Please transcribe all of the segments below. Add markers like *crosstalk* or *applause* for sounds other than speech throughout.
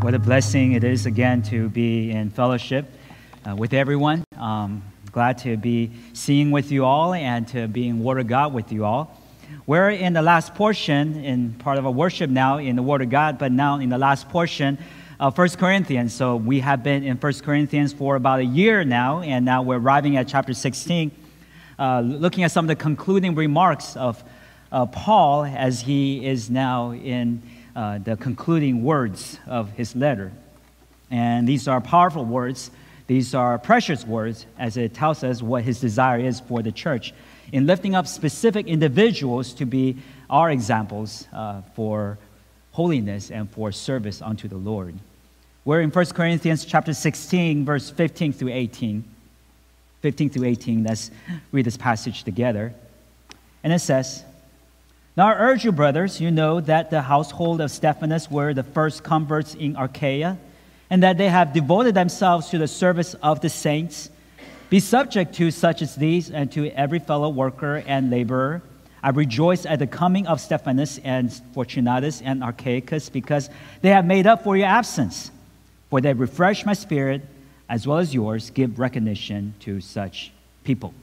What a blessing it is again to be in fellowship uh, with everyone. Um, glad to be seeing with you all and to be in Word of God with you all. We're in the last portion, in part of our worship now in the Word of God, but now in the last portion of First Corinthians. So we have been in First Corinthians for about a year now, and now we're arriving at chapter 16, uh, looking at some of the concluding remarks of uh, Paul as he is now in uh, the concluding words of his letter. And these are powerful words. These are precious words as it tells us what his desire is for the church in lifting up specific individuals to be our examples uh, for holiness and for service unto the Lord. We're in 1 Corinthians chapter 16, verse 15 through 18. 15 through 18, let's read this passage together. And it says, now I urge you, brothers, you know that the household of Stephanas were the first converts in Achaia, and that they have devoted themselves to the service of the saints. Be subject to such as these and to every fellow worker and laborer. I rejoice at the coming of Stephanas and Fortunatus and Achaicus because they have made up for your absence. For they refresh my spirit as well as yours. Give recognition to such people.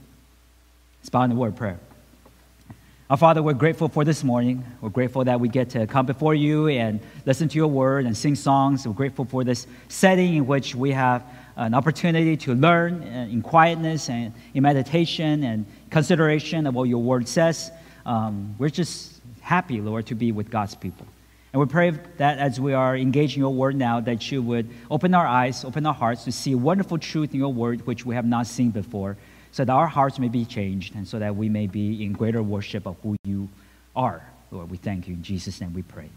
It's in the word prayer. Our Father, we're grateful for this morning. We're grateful that we get to come before you and listen to your word and sing songs. We're grateful for this setting in which we have an opportunity to learn in quietness and in meditation and consideration of what your word says. Um, we're just happy, Lord, to be with God's people. And we pray that as we are engaging your word now, that you would open our eyes, open our hearts to see wonderful truth in your word, which we have not seen before so that our hearts may be changed and so that we may be in greater worship of who you are. Lord, we thank you. In Jesus' name we pray.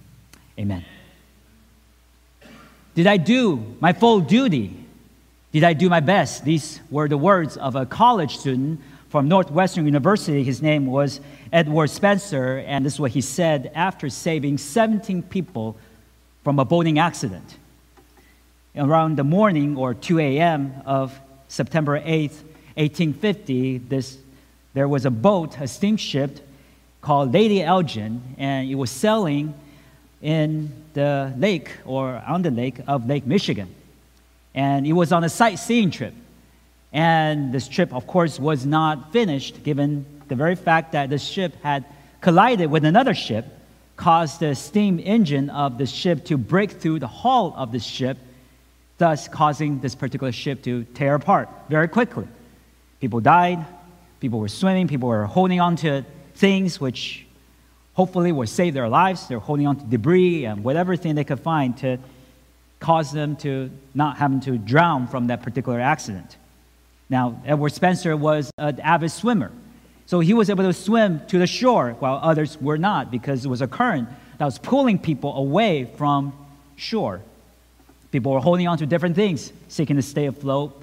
Amen. Did I do my full duty? Did I do my best? These were the words of a college student from Northwestern University. His name was Edward Spencer, and this is what he said after saving 17 people from a boating accident. Around the morning or 2 a.m. of September 8th, 1850, this, there was a boat, a steamship called Lady Elgin, and it was sailing in the lake or on the lake of Lake Michigan. And it was on a sightseeing trip. And this trip, of course, was not finished given the very fact that the ship had collided with another ship, caused the steam engine of the ship to break through the hull of the ship, thus causing this particular ship to tear apart very quickly. People died, people were swimming, people were holding on to things which hopefully will save their lives. They're holding on to debris and whatever thing they could find to cause them to not having to drown from that particular accident. Now, Edward Spencer was an avid swimmer. So he was able to swim to the shore while others were not because it was a current that was pulling people away from shore. People were holding on to different things, seeking to stay afloat.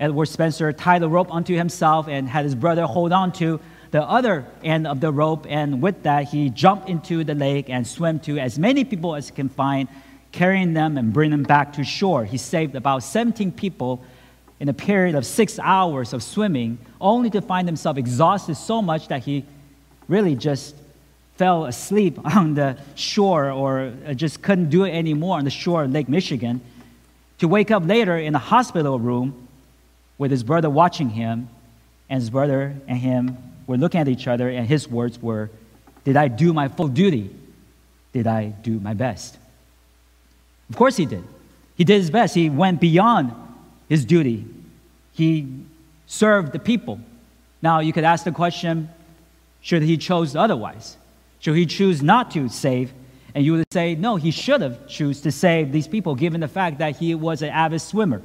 Edward Spencer tied the rope onto himself and had his brother hold on to the other end of the rope. And with that, he jumped into the lake and swam to as many people as he can find, carrying them and bringing them back to shore. He saved about 17 people in a period of six hours of swimming, only to find himself exhausted so much that he really just fell asleep *laughs* on the shore or uh, just couldn't do it anymore on the shore of Lake Michigan. To wake up later in a hospital room with his brother watching him, and his brother and him were looking at each other, and his words were, Did I do my full duty? Did I do my best? Of course he did. He did his best. He went beyond his duty. He served the people. Now, you could ask the question should he chose otherwise? Should he choose not to save? And you would say, no, he should have choose to save these people, given the fact that he was an avid swimmer.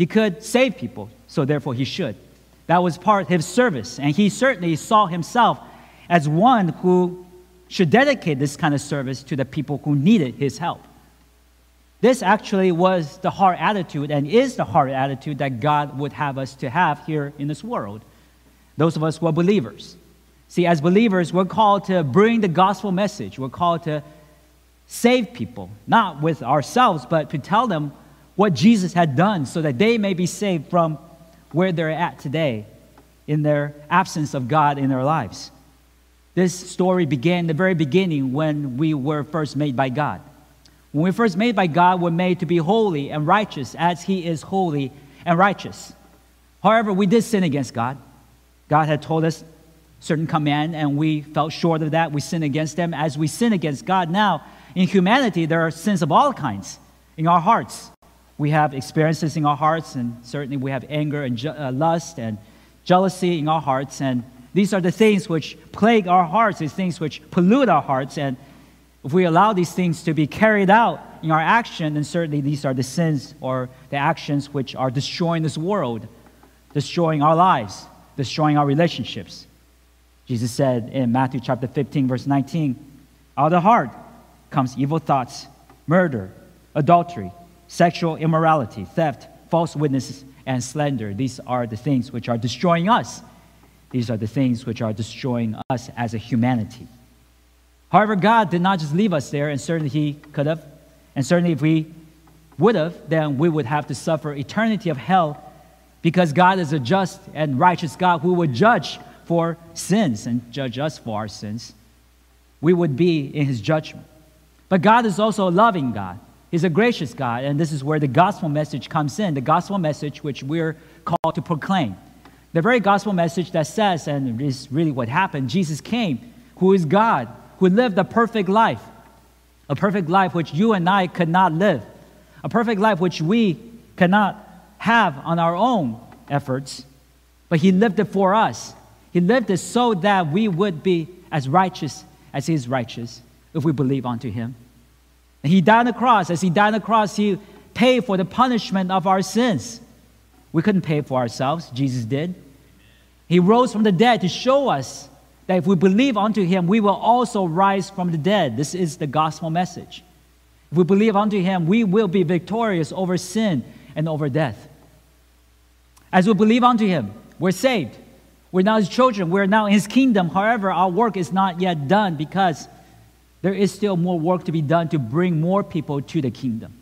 He could save people, so therefore he should. That was part of his service, and he certainly saw himself as one who should dedicate this kind of service to the people who needed his help. This actually was the heart attitude and is the heart attitude that God would have us to have here in this world. Those of us who are believers. See, as believers, we're called to bring the gospel message. We're called to save people, not with ourselves, but to tell them what Jesus had done so that they may be saved from where they're at today in their absence of God in their lives. This story began the very beginning when we were first made by God. When we first made by God, we're made to be holy and righteous as He is holy and righteous. However, we did sin against God. God had told us certain command, and we fell short of that. We sinned against Him. As we sin against God now, in humanity, there are sins of all kinds in our hearts. We have experiences in our hearts, and certainly we have anger and uh, lust and jealousy in our hearts. And these are the things which plague our hearts, these things which pollute our hearts. And if we allow these things to be carried out in our action, then certainly these are the sins or the actions which are destroying this world, destroying our lives, destroying our relationships. Jesus said in Matthew chapter 15, verse 19, out of the heart comes evil thoughts, murder, adultery, sexual immorality, theft, false witnesses, and slander. These are the things which are destroying us. These are the things which are destroying us as a humanity. However, God did not just leave us there, and certainly He could have. And certainly, if we would have, then we would have to suffer eternity of hell because God is a just and righteous God who would judge for sins and judge us for our sins. We would be in His judgment. But God is also a loving God. He's a gracious God, and this is where the gospel message comes in the gospel message which we're called to proclaim. The very gospel message that says, and is really what happened Jesus came, who is God, who lived a perfect life, a perfect life which you and I could not live, a perfect life which we cannot have on our own efforts, but He lived it for us. He lived it so that we would be as righteous as He is righteous if we believe unto him. He died on the cross. As he died on the cross, he paid for the punishment of our sins. We couldn't pay for ourselves, Jesus did. He rose from the dead to show us that if we believe unto him, we will also rise from the dead. This is the gospel message. If we believe unto him, we will be victorious over sin and over death. As we believe unto him, we're saved. We're now his children. We're now in his kingdom. However, our work is not yet done because there is still more work to be done to bring more people to the kingdom.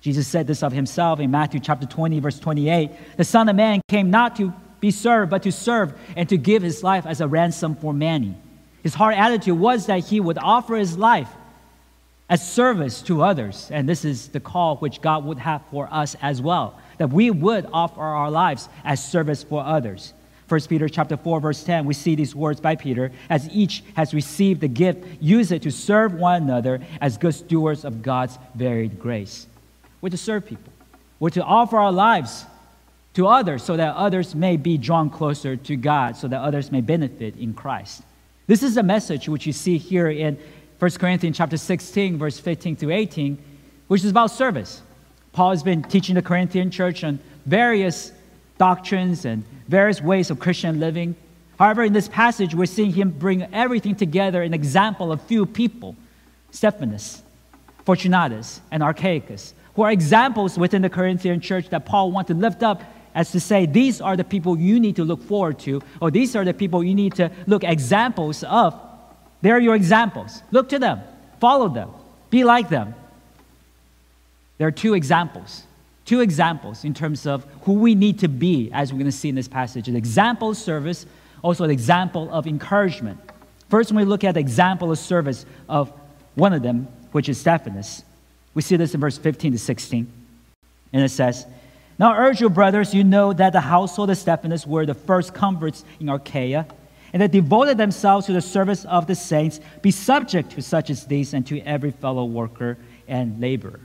Jesus said this of himself in Matthew chapter 20, verse 28. The Son of Man came not to be served, but to serve and to give his life as a ransom for many. His heart attitude was that he would offer his life as service to others. And this is the call which God would have for us as well, that we would offer our lives as service for others. 1 Peter chapter 4 verse 10 we see these words by Peter as each has received the gift use it to serve one another as good stewards of God's varied grace. We're to serve people. We're to offer our lives to others so that others may be drawn closer to God so that others may benefit in Christ. This is a message which you see here in 1 Corinthians chapter 16 verse 15 to 18 which is about service. Paul has been teaching the Corinthian church on various doctrines and various ways of Christian living. However, in this passage, we're seeing him bring everything together an example of few people Stephanas, Fortunatus, and Achaicus, who are examples within the Corinthian church that Paul wanted to lift up as to say, these are the people you need to look forward to, or these are the people you need to look examples of. They're your examples. Look to them, follow them, be like them. There are two examples two examples in terms of who we need to be, as we're going to see in this passage an example of service, also an example of encouragement. First, when we look at the example of service of one of them, which is Stephanas, we see this in verse 15 to 16. And it says, Now urge you, brothers, you know that the household of Stephanas were the first converts in Achaia, and they devoted themselves to the service of the saints. Be subject to such as these and to every fellow worker and laborer.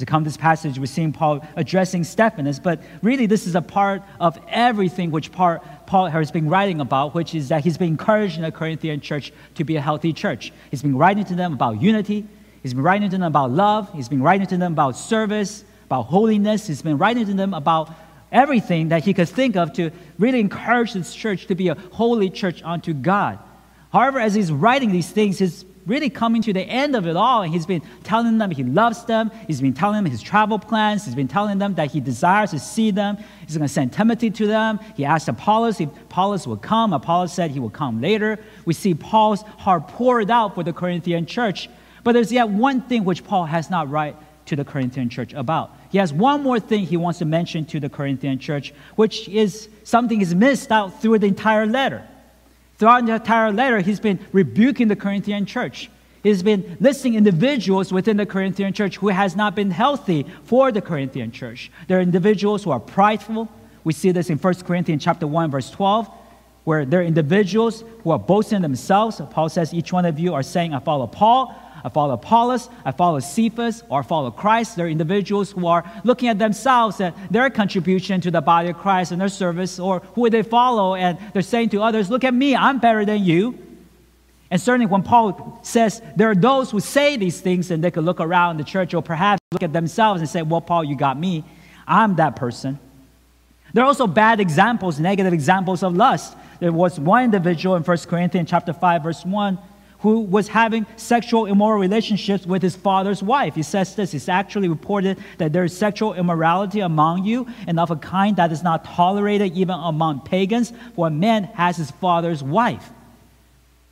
We come to this passage, we're seeing Paul addressing Stephanas, but really this is a part of everything which part Paul has been writing about, which is that he's been encouraging the Corinthian church to be a healthy church. He's been writing to them about unity, he's been writing to them about love, he's been writing to them about service, about holiness, he's been writing to them about everything that he could think of to really encourage this church to be a holy church unto God. However, as he's writing these things, his really coming to the end of it all. And he's been telling them he loves them. He's been telling them his travel plans. He's been telling them that he desires to see them. He's going to send Timothy to them. He asked Apollos if Apollos would come. Apollos said he would come later. We see Paul's heart poured out for the Corinthian church. But there's yet one thing which Paul has not write to the Corinthian church about. He has one more thing he wants to mention to the Corinthian church, which is something is missed out through the entire letter. Throughout the entire letter, he's been rebuking the Corinthian church. He's been listing individuals within the Corinthian church who has not been healthy for the Corinthian church. There are individuals who are prideful. We see this in 1 Corinthians chapter 1, verse 12, where there are individuals who are boasting themselves. Paul says, each one of you are saying, I follow Paul, I follow Apollos, I follow Cephas, or I follow Christ. There are individuals who are looking at themselves and their contribution to the body of Christ and their service, or who they follow, and they're saying to others, Look at me, I'm better than you. And certainly when Paul says there are those who say these things and they could look around the church or perhaps look at themselves and say, Well, Paul, you got me. I'm that person. There are also bad examples, negative examples of lust. There was one individual in 1 Corinthians chapter 5, verse 1, who was having sexual immoral relationships with his father's wife. He says this, it's actually reported that there is sexual immorality among you, and of a kind that is not tolerated even among pagans, for a man has his father's wife.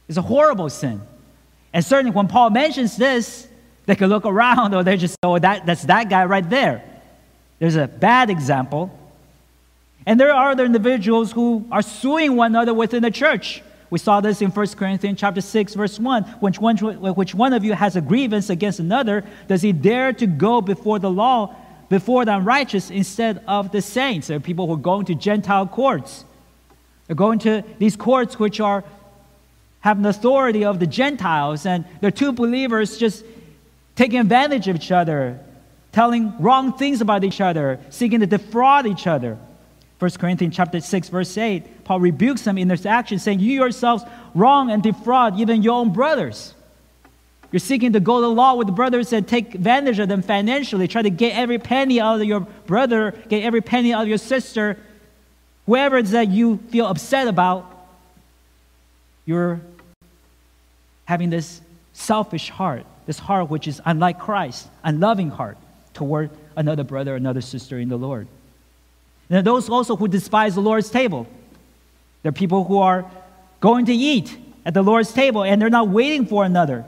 It's a horrible sin. And certainly when Paul mentions this, they could look around or they just, oh, that, that's that guy right there. There's a bad example. And there are other individuals who are suing one another within the church. We saw this in 1 Corinthians chapter 6, verse 1. Which one, which one of you has a grievance against another? Does he dare to go before the law, before the unrighteous, instead of the saints? There are people who are going to Gentile courts. They're going to these courts which are have the authority of the Gentiles, and the two believers just taking advantage of each other, telling wrong things about each other, seeking to defraud each other. 1 Corinthians chapter 6, verse 8, Paul rebukes them in their actions, saying, You yourselves wrong and defraud even your own brothers. You're seeking to go to law with the brothers and take advantage of them financially, try to get every penny out of your brother, get every penny out of your sister. Whoever it is that you feel upset about, you're having this selfish heart, this heart which is unlike Christ, unloving heart toward another brother, another sister in the Lord. Those also who despise the Lord's table. There are people who are going to eat at the Lord's table and they're not waiting for another.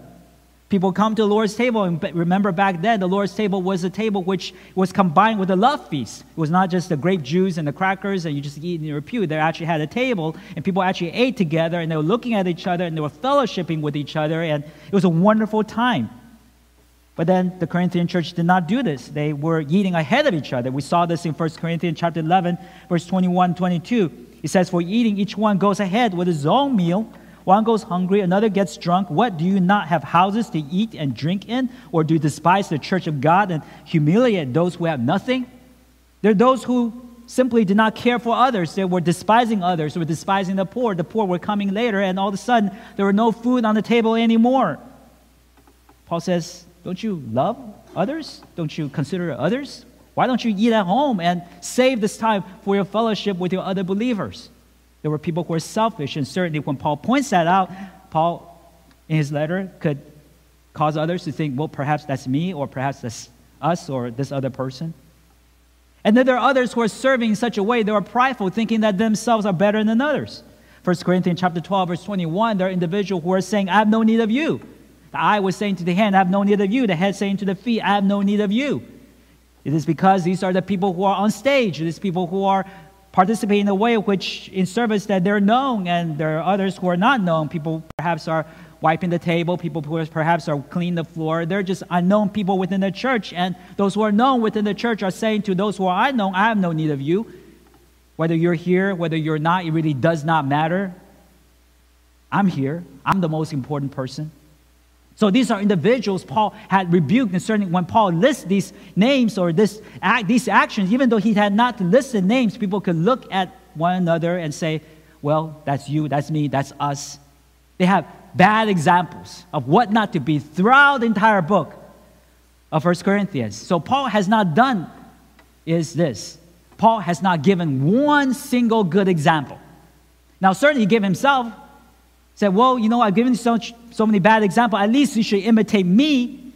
People come to the Lord's table, and remember back then, the Lord's table was a table which was combined with a love feast. It was not just the grape juice and the crackers, and you just eat in your pew. They actually had a table, and people actually ate together, and they were looking at each other, and they were fellowshipping with each other, and it was a wonderful time. But then the Corinthian church did not do this. They were eating ahead of each other. We saw this in 1 Corinthians chapter 11, verse 21, 22. It says, For eating, each one goes ahead with his own meal one goes hungry, another gets drunk. What? Do you not have houses to eat and drink in? Or do you despise the church of God and humiliate those who have nothing? There are those who simply did not care for others. They were despising others, they were despising the poor. The poor were coming later, and all of a sudden, there were no food on the table anymore. Paul says, Don't you love others? Don't you consider others? Why don't you eat at home and save this time for your fellowship with your other believers? There were people who were selfish, and certainly when Paul points that out, Paul, in his letter, could cause others to think, well, perhaps that's me, or perhaps that's us, or this other person. And then there are others who are serving in such a way they are prideful, thinking that themselves are better than others. 1 Corinthians chapter 12, verse 21, there are individuals who are saying, I have no need of you. The eye was saying to the hand, I have no need of you. The head saying to the feet, I have no need of you. It is because these are the people who are on stage. Is people who are participating in a way which in service that they're known and there are others who are not known. People perhaps are wiping the table. People who perhaps are cleaning the floor. They're just unknown people within the church and those who are known within the church are saying to those who are unknown i have no need of you. Whether you're here whether you're not it really does not matter. I'm here. I'm the most important person so these are individuals Paul had rebuked concerning when Paul lists these names or this these actions, even though he had not listed names, people could look at one another and say, well, that's you, that's me, that's us. They have bad examples of what not to be throughout the entire book of First Corinthians. So Paul has not done is this. Paul has not given one single good example. Now, certainly he gave himself said, Well, you know, I've given you so, so many bad examples. At least you should imitate me.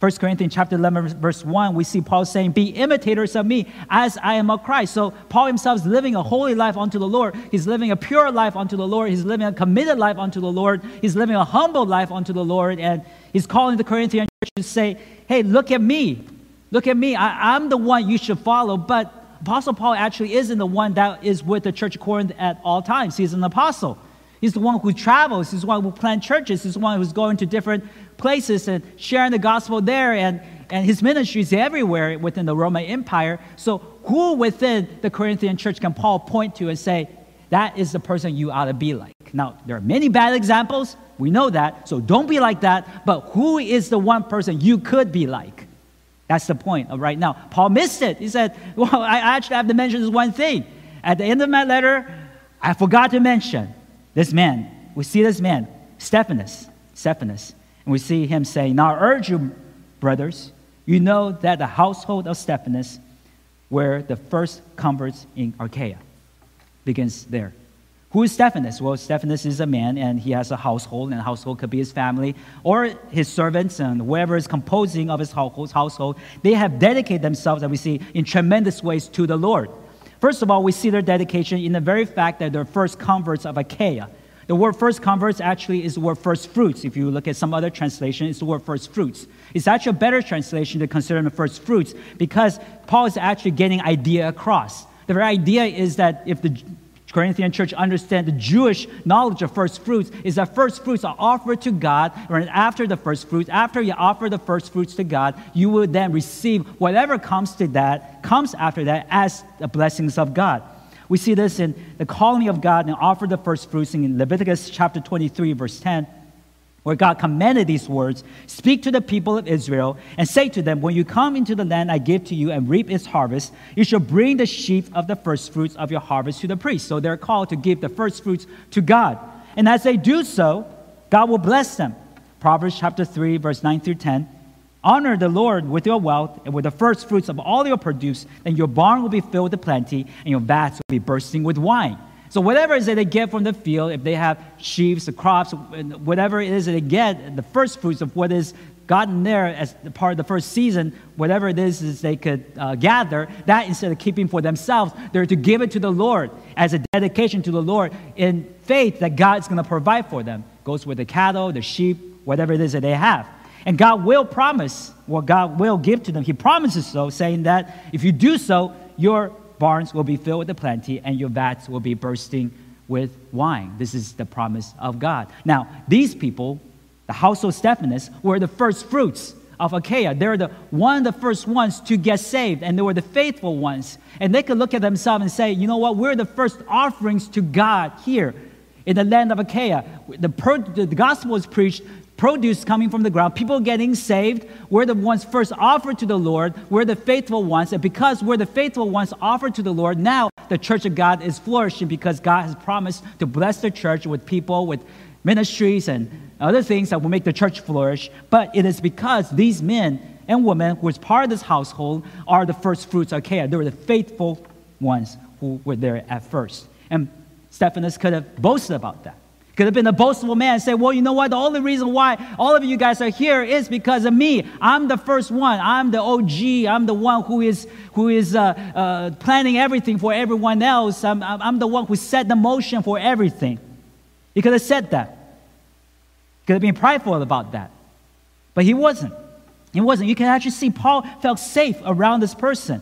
1 Corinthians chapter 11, verse 1, we see Paul saying, Be imitators of me as I am of Christ. So Paul himself is living a holy life unto the Lord. He's living a pure life unto the Lord. He's living a committed life unto the Lord. He's living a humble life unto the Lord. And he's calling the Corinthian church to say, Hey, look at me. Look at me. I, I'm the one you should follow. But Apostle Paul actually isn't the one that is with the church of Corinth at all times. He's an apostle. He's the one who travels. He's the one who plants churches. He's the one who's going to different places and sharing the gospel there. And, and his ministry is everywhere within the Roman Empire. So, who within the Corinthian church can Paul point to and say, that is the person you ought to be like? Now, there are many bad examples. We know that. So, don't be like that. But who is the one person you could be like? That's the point of right now. Paul missed it. He said, Well, I actually have to mention this one thing. At the end of my letter, I forgot to mention this man. We see this man, Stephanas, Stephanas, And we see him saying, Now I urge you, brothers, you know that the household of Stephanas were the first converts in Achaia. Begins there. Who is Stephanas? Well, Stephanas is a man and he has a household, and a household could be his family or his servants and whoever is composing of his household. They have dedicated themselves, as we see, in tremendous ways to the Lord. First of all, we see their dedication in the very fact that they're first converts of Achaia. The word first converts actually is the word first fruits. If you look at some other translation, it's the word first fruits. It's actually a better translation to consider the first fruits because Paul is actually getting idea across. The very idea is that if the Corinthian church understand the Jewish knowledge of first fruits is that first fruits are offered to God, and after the first fruits, after you offer the first fruits to God, you will then receive whatever comes to that, comes after that as the blessings of God. We see this in the calling of God and offer the first fruits in Leviticus chapter 23, verse 10 where God commanded these words Speak to the people of Israel and say to them, When you come into the land I give to you and reap its harvest, you shall bring the sheaf of the first fruits of your harvest to the priest. So they're called to give the first fruits to God. And as they do so, God will bless them. Proverbs chapter 3, verse 9 through 10. Honor the Lord with your wealth and with the first fruits of all your produce, and your barn will be filled with plenty, and your vats will be bursting with wine. So whatever it is that they get from the field, if they have sheaves, the crops, whatever it is that they get, the first fruits of what is gotten there as part of the first season, whatever it is, is they could uh, gather, that instead of keeping for themselves, they're to give it to the Lord as a dedication to the Lord in faith that God is going to provide for them. Goes with the cattle, the sheep, whatever it is that they have. And God will promise what God will give to them. He promises so, saying that if you do so, your barns will be filled with the plenty, and your vats will be bursting with wine. This is the promise of God. Now, these people, the household Stephanus, were the first fruits of Achaia. They're the one of the first ones to get saved, and they were the faithful ones. And they could look at themselves and say, you know what, we're the first offerings to God here in the land of Achaia. The, per- the gospel was preached produce coming from the ground, people getting saved. We're the ones first offered to the Lord. We're the faithful ones. And because we're the faithful ones offered to the Lord, now the church of God is flourishing because God has promised to bless the church with people, with ministries, and other things that will make the church flourish. But it is because these men and women who was part of this household are the first fruits of Achaia. They were the faithful ones who were there at first. And Stephanas could have boasted about that. Could have been a boastful man and say, Well, you know what? The only reason why all of you guys are here is because of me. I'm the first one. I'm the OG. I'm the one who is, who is uh, uh, planning everything for everyone else. I'm, I'm the one who set the motion for everything. He could have said that. He could have been prideful about that. But he wasn't. He wasn't. You can actually see Paul felt safe around this person.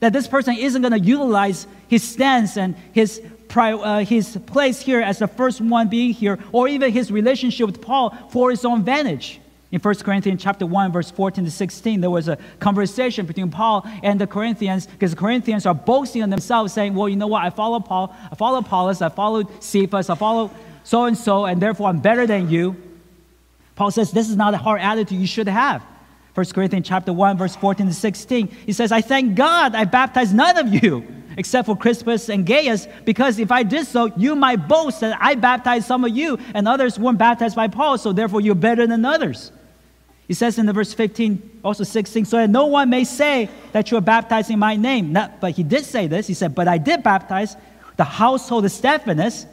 That this person isn't going to utilize his stance and his uh, his place here as the first one being here, or even his relationship with Paul for his own vantage. In 1 Corinthians chapter 1, verse 14 to 16, there was a conversation between Paul and the Corinthians, because the Corinthians are boasting on themselves, saying, Well, you know what? I follow Paul, I follow Apollos, I follow Cephas, I follow so and so, and therefore I'm better than you. Paul says, This is not a hard attitude you should have. 1 Corinthians chapter 1, verse 14 to 16, he says, I thank God I baptized none of you *laughs* except for Crispus and Gaius, because if I did so, you might boast that I baptized some of you and others weren't baptized by Paul, so therefore you're better than others. He says in the verse 15, also 16, so that no one may say that you are baptizing in my name. Not, but he did say this. He said, But I did baptize the household of Stephanas.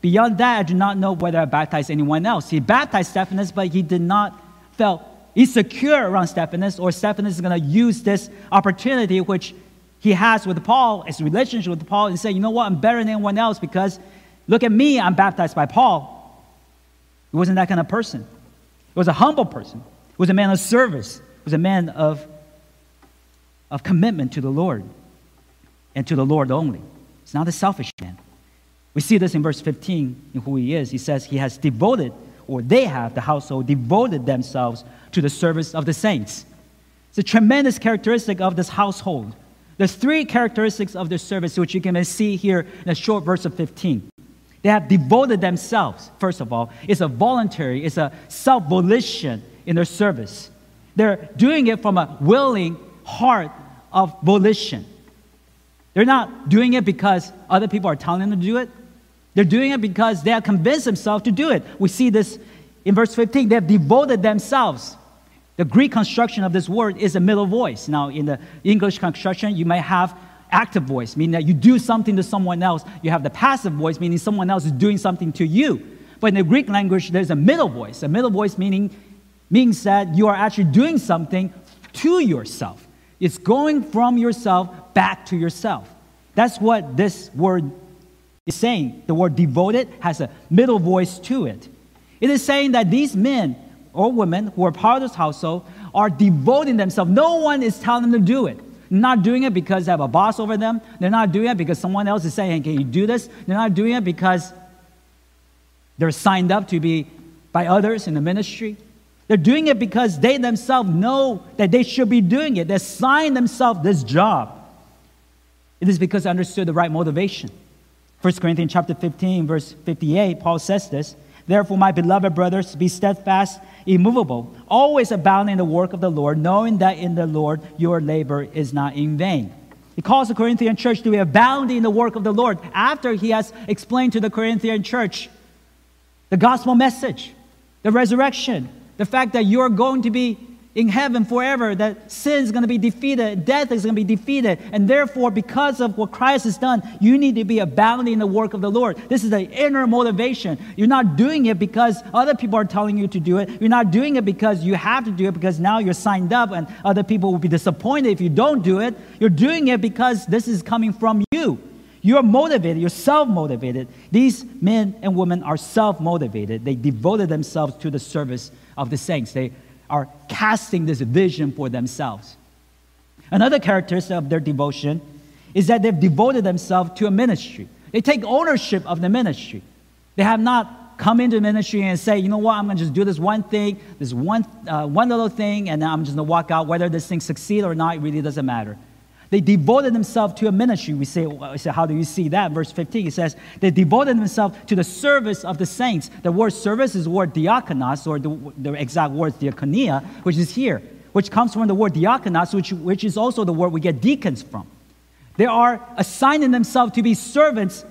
Beyond that, I do not know whether I baptized anyone else. He baptized Stephanas, but he did not felt insecure around Stephanas, or Stephanas is going to use this opportunity, which he has with Paul, his relationship with Paul, and say, you know what, I'm better than anyone else because look at me, I'm baptized by Paul. He wasn't that kind of person. He was a humble person. He was a man of service. He was a man of, of commitment to the Lord and to the Lord only. He's not a selfish man. We see this in verse 15 in who he is. He says he has devoted, or they have, the household, devoted themselves to the service of the saints. It's a tremendous characteristic of this household. There's three characteristics of their service which you can see here in a short verse of 15. They have devoted themselves, first of all. It's a voluntary, it's a self volition in their service. They're doing it from a willing heart of volition. They're not doing it because other people are telling them to do it. They're doing it because they have convinced themselves to do it. We see this in verse 15. They have devoted themselves. The Greek construction of this word is a middle voice. Now, in the English construction, you might have active voice, meaning that you do something to someone else. You have the passive voice, meaning someone else is doing something to you. But in the Greek language, there's a middle voice. A middle voice meaning means that you are actually doing something to yourself. It's going from yourself back to yourself. That's what this word is saying. The word devoted has a middle voice to it. It is saying that these men or women who are part of this household are devoting themselves. No one is telling them to do it. They're not doing it because they have a boss over them. They're not doing it because someone else is saying, hey, can you do this? They're not doing it because they're signed up to be by others in the ministry. They're doing it because they themselves know that they should be doing it. They assign themselves this job. It is because they understood the right motivation. 1 Corinthians chapter 15, verse 58, Paul says this. Therefore, my beloved brothers, be steadfast, immovable, always abounding in the work of the Lord, knowing that in the Lord your labor is not in vain. He calls the Corinthian church to be abounding in the work of the Lord after he has explained to the Corinthian church the gospel message, the resurrection, the fact that you're going to be in heaven forever, that sin is going to be defeated, death is going to be defeated, and therefore, because of what Christ has done, you need to be abounding in the work of the Lord. This is the inner motivation. You're not doing it because other people are telling you to do it. You're not doing it because you have to do it because now you're signed up and other people will be disappointed if you don't do it. You're doing it because this is coming from you. You're motivated, you're self motivated. These men and women are self motivated. They devoted themselves to the service of the saints. They are casting this vision for themselves. Another characteristic of their devotion is that they've devoted themselves to a ministry. They take ownership of the ministry. They have not come into ministry and say, you know what, I'm going to just do this one thing, this one, uh, one little thing, and I'm just going to walk out. Whether this thing succeeds or not, it really doesn't matter. They devoted themselves to a ministry. We say, we say, how do you see that? Verse 15, it says, they devoted themselves to the service of the saints. The word service is word diakonos, or the, the exact word diakonia, which is here, which comes from the word diakonos, which, which is also the word we get deacons from. They are assigning themselves to be servants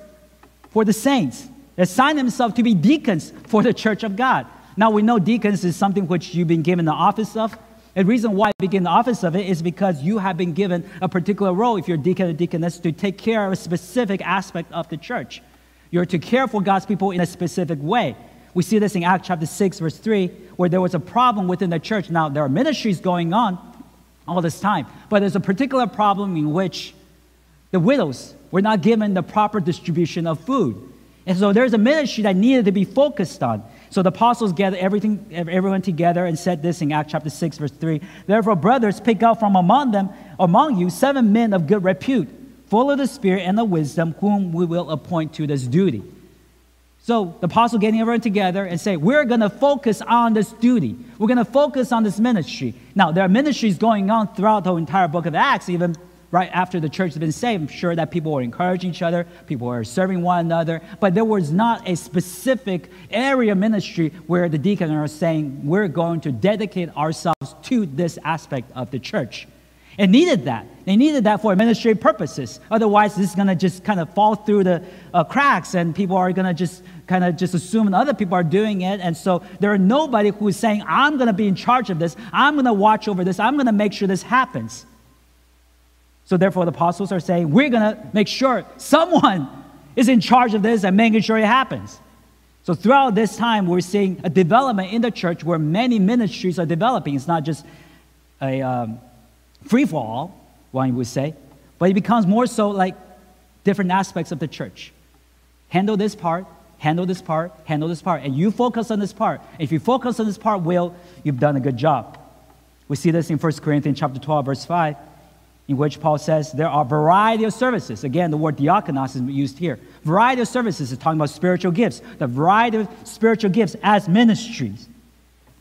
for the saints. They assign themselves to be deacons for the church of God. Now we know deacons is something which you've been given the office of. The reason why I begin the office of it is because you have been given a particular role, if you're a deacon or deaconess, to take care of a specific aspect of the church. You're to care for God's people in a specific way. We see this in Acts chapter 6, verse 3, where there was a problem within the church. Now, there are ministries going on all this time, but there's a particular problem in which the widows were not given the proper distribution of food. And so there's a ministry that needed to be focused on. So the apostles gathered everything, everyone together and said this in Acts chapter 6, verse 3. Therefore, brothers, pick out from among them, among you, seven men of good repute, full of the Spirit and the wisdom, whom we will appoint to this duty. So the apostle getting everyone together and say, we're going to focus on this duty. We're going to focus on this ministry. Now, there are ministries going on throughout the entire book of Acts, even right after the church has been saved. I'm sure that people were encouraging each other, people were serving one another, but there was not a specific area ministry where the deacons are saying, we're going to dedicate ourselves to this aspect of the church. It needed that. They needed that for administrative purposes. Otherwise, this is going to just kind of fall through the uh, cracks, and people are going to just kind of just assume other people are doing it. And so there are nobody who is saying, I'm going to be in charge of this. I'm going to watch over this. I'm going to make sure this happens. So therefore, the apostles are saying, we're going to make sure someone is in charge of this and making sure it happens. So throughout this time, we're seeing a development in the church where many ministries are developing. It's not just a um, free for all, one would say, but it becomes more so like different aspects of the church. Handle this part, handle this part, handle this part, and you focus on this part. If you focus on this part well, you've done a good job. We see this in 1 Corinthians chapter 12, verse 5 in which Paul says there are variety of services. Again, the word diakonos is used here. Variety of services is talking about spiritual gifts. The variety of spiritual gifts as ministries.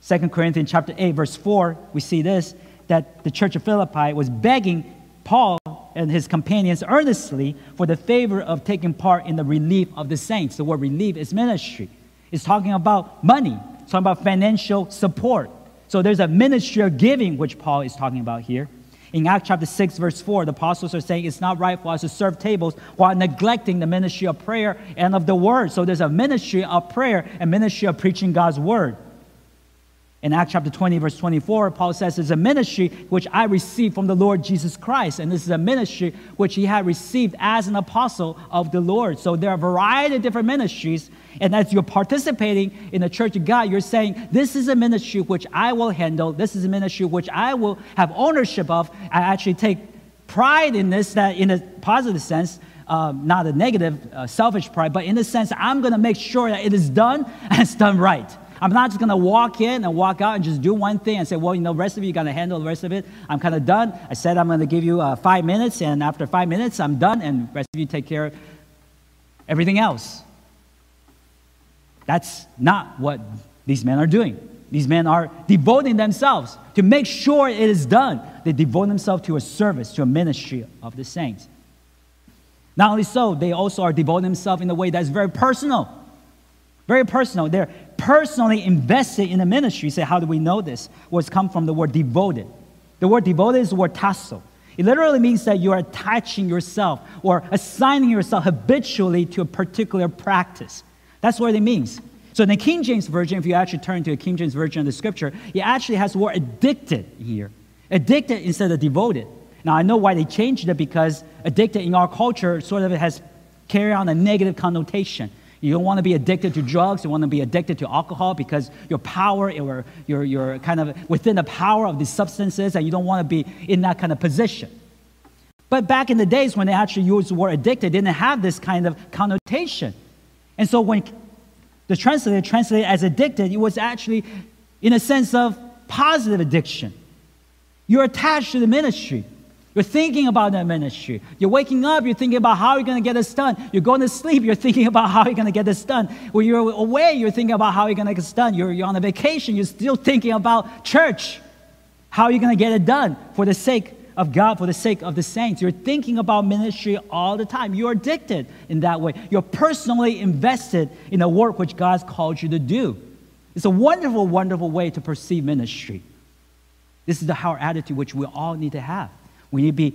2 Corinthians chapter 8, verse 4, we see this, that the church of Philippi was begging Paul and his companions earnestly for the favor of taking part in the relief of the saints. The word relief is ministry. It's talking about money, it's talking about financial support. So there's a ministry of giving, which Paul is talking about here. In Acts chapter 6, verse 4, the apostles are saying it's not right for us to serve tables while neglecting the ministry of prayer and of the word. So there's a ministry of prayer and ministry of preaching God's word. In Acts chapter 20, verse 24, Paul says, It's a ministry which I received from the Lord Jesus Christ. And this is a ministry which he had received as an apostle of the Lord. So there are a variety of different ministries. And as you're participating in the church of God, you're saying, This is a ministry which I will handle. This is a ministry which I will have ownership of. I actually take pride in this, that in a positive sense, um, not a negative, uh, selfish pride, but in the sense, I'm going to make sure that it is done *laughs* and it's done right. I'm not just going to walk in and walk out and just do one thing and say, well, you know, the rest of you got to handle the rest of it. I'm kind of done. I said I'm going to give you uh, five minutes, and after five minutes, I'm done, and rest of you take care of everything else. That's not what these men are doing. These men are devoting themselves to make sure it is done. They devote themselves to a service, to a ministry of the saints. Not only so, they also are devoting themselves in a way that's very personal. Very personal. They're personally invested in the ministry. Say, how do we know this? Well, come from the word devoted. The word devoted is the word tasso. It literally means that you are attaching yourself or assigning yourself habitually to a particular practice. That's what it means. So in the King James Version, if you actually turn to a King James Version of the scripture, it actually has the word addicted here. Addicted instead of devoted. Now I know why they changed it because addicted in our culture sort of has carry on a negative connotation. You don't want to be addicted to drugs. You want to be addicted to alcohol because your power, or you're, you're kind of within the power of these substances, and you don't want to be in that kind of position. But back in the days when they actually used the word addicted, didn't have this kind of connotation. And so when the translator translated as addicted, it was actually in a sense of positive addiction. You're attached to the ministry. You're thinking about that ministry. You're waking up, you're thinking about how you're going to get this done. You're going to sleep, you're thinking about how you're going to get this done. When you're away, you're thinking about how you're going to get this done. You're, you're on a vacation, you're still thinking about church. How are you going to get it done for the sake of God, for the sake of the saints? You're thinking about ministry all the time. You're addicted in that way. You're personally invested in the work which God's called you to do. It's a wonderful, wonderful way to perceive ministry. This is the our attitude which we all need to have. We need to be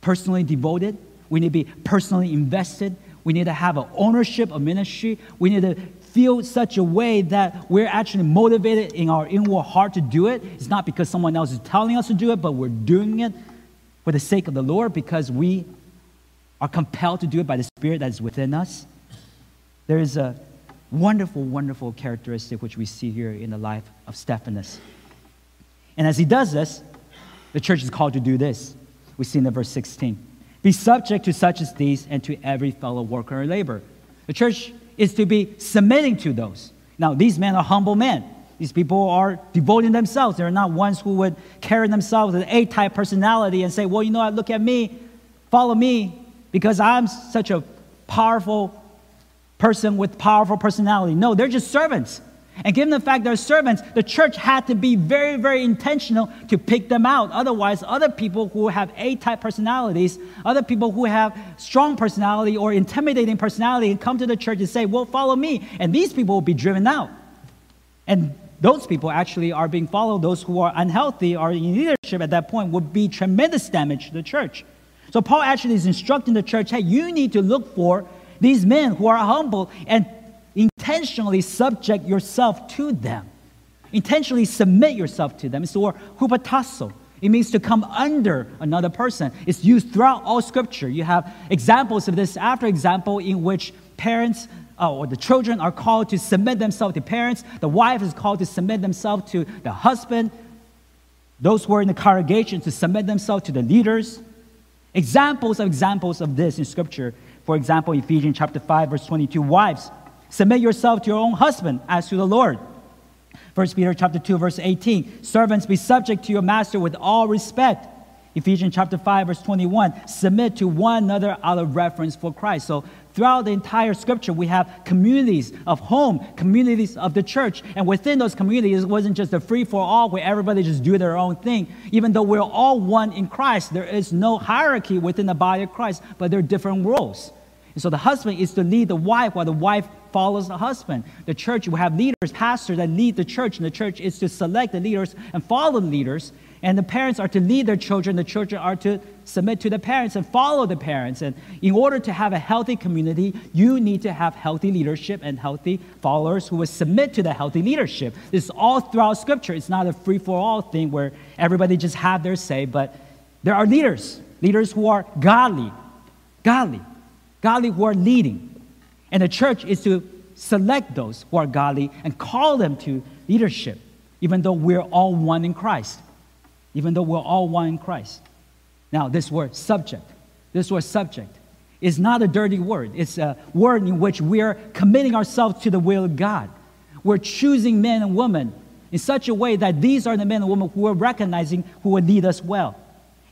personally devoted. We need to be personally invested. We need to have an ownership of ministry. We need to feel such a way that we're actually motivated in our inward heart to do it. It's not because someone else is telling us to do it, but we're doing it for the sake of the Lord because we are compelled to do it by the Spirit that is within us. There is a wonderful, wonderful characteristic which we see here in the life of Stephanas. And as he does this, the church is called to do this. We see in the verse 16. Be subject to such as these and to every fellow worker or labor. The church is to be submitting to those. Now, these men are humble men. These people are devoting themselves. They're not ones who would carry themselves with an A type personality and say, Well, you know what, look at me, follow me, because I'm such a powerful person with powerful personality. No, they're just servants. And given the fact they're servants, the church had to be very, very intentional to pick them out. Otherwise, other people who have A type personalities, other people who have strong personality or intimidating personality, and come to the church and say, Well, follow me. And these people will be driven out. And those people actually are being followed. Those who are unhealthy or in leadership at that point would be tremendous damage to the church. So Paul actually is instructing the church hey, you need to look for these men who are humble and intentionally subject yourself to them. Intentionally submit yourself to them. It's the word hupotasso. It means to come under another person. It's used throughout all scripture. You have examples of this after example in which parents uh, or the children are called to submit themselves to parents. The wife is called to submit themselves to the husband. Those who are in the congregation to submit themselves to the leaders. Examples of examples of this in scripture. For example, Ephesians chapter 5, verse 22, wives, Submit yourself to your own husband as to the Lord. 1 Peter chapter 2, verse 18. Servants, be subject to your master with all respect. Ephesians chapter 5, verse 21, submit to one another out of reverence for Christ. So throughout the entire scripture, we have communities of home, communities of the church. And within those communities, it wasn't just a free for all where everybody just do their own thing. Even though we're all one in Christ, there is no hierarchy within the body of Christ, but there are different roles. And so the husband is to lead the wife while the wife follows the husband. The church will have leaders, pastors that lead the church, and the church is to select the leaders and follow the leaders. And the parents are to lead their children, the children are to submit to the parents and follow the parents. And in order to have a healthy community, you need to have healthy leadership and healthy followers who will submit to the healthy leadership. This is all throughout Scripture. It's not a free for all thing where everybody just have their say, but there are leaders, leaders who are godly, godly, godly who are leading. And the church is to select those who are godly and call them to leadership, even though we're all one in Christ even though we're all one in Christ. Now, this word subject, this word subject is not a dirty word. It's a word in which we're committing ourselves to the will of God. We're choosing men and women in such a way that these are the men and women who are recognizing who will lead us well.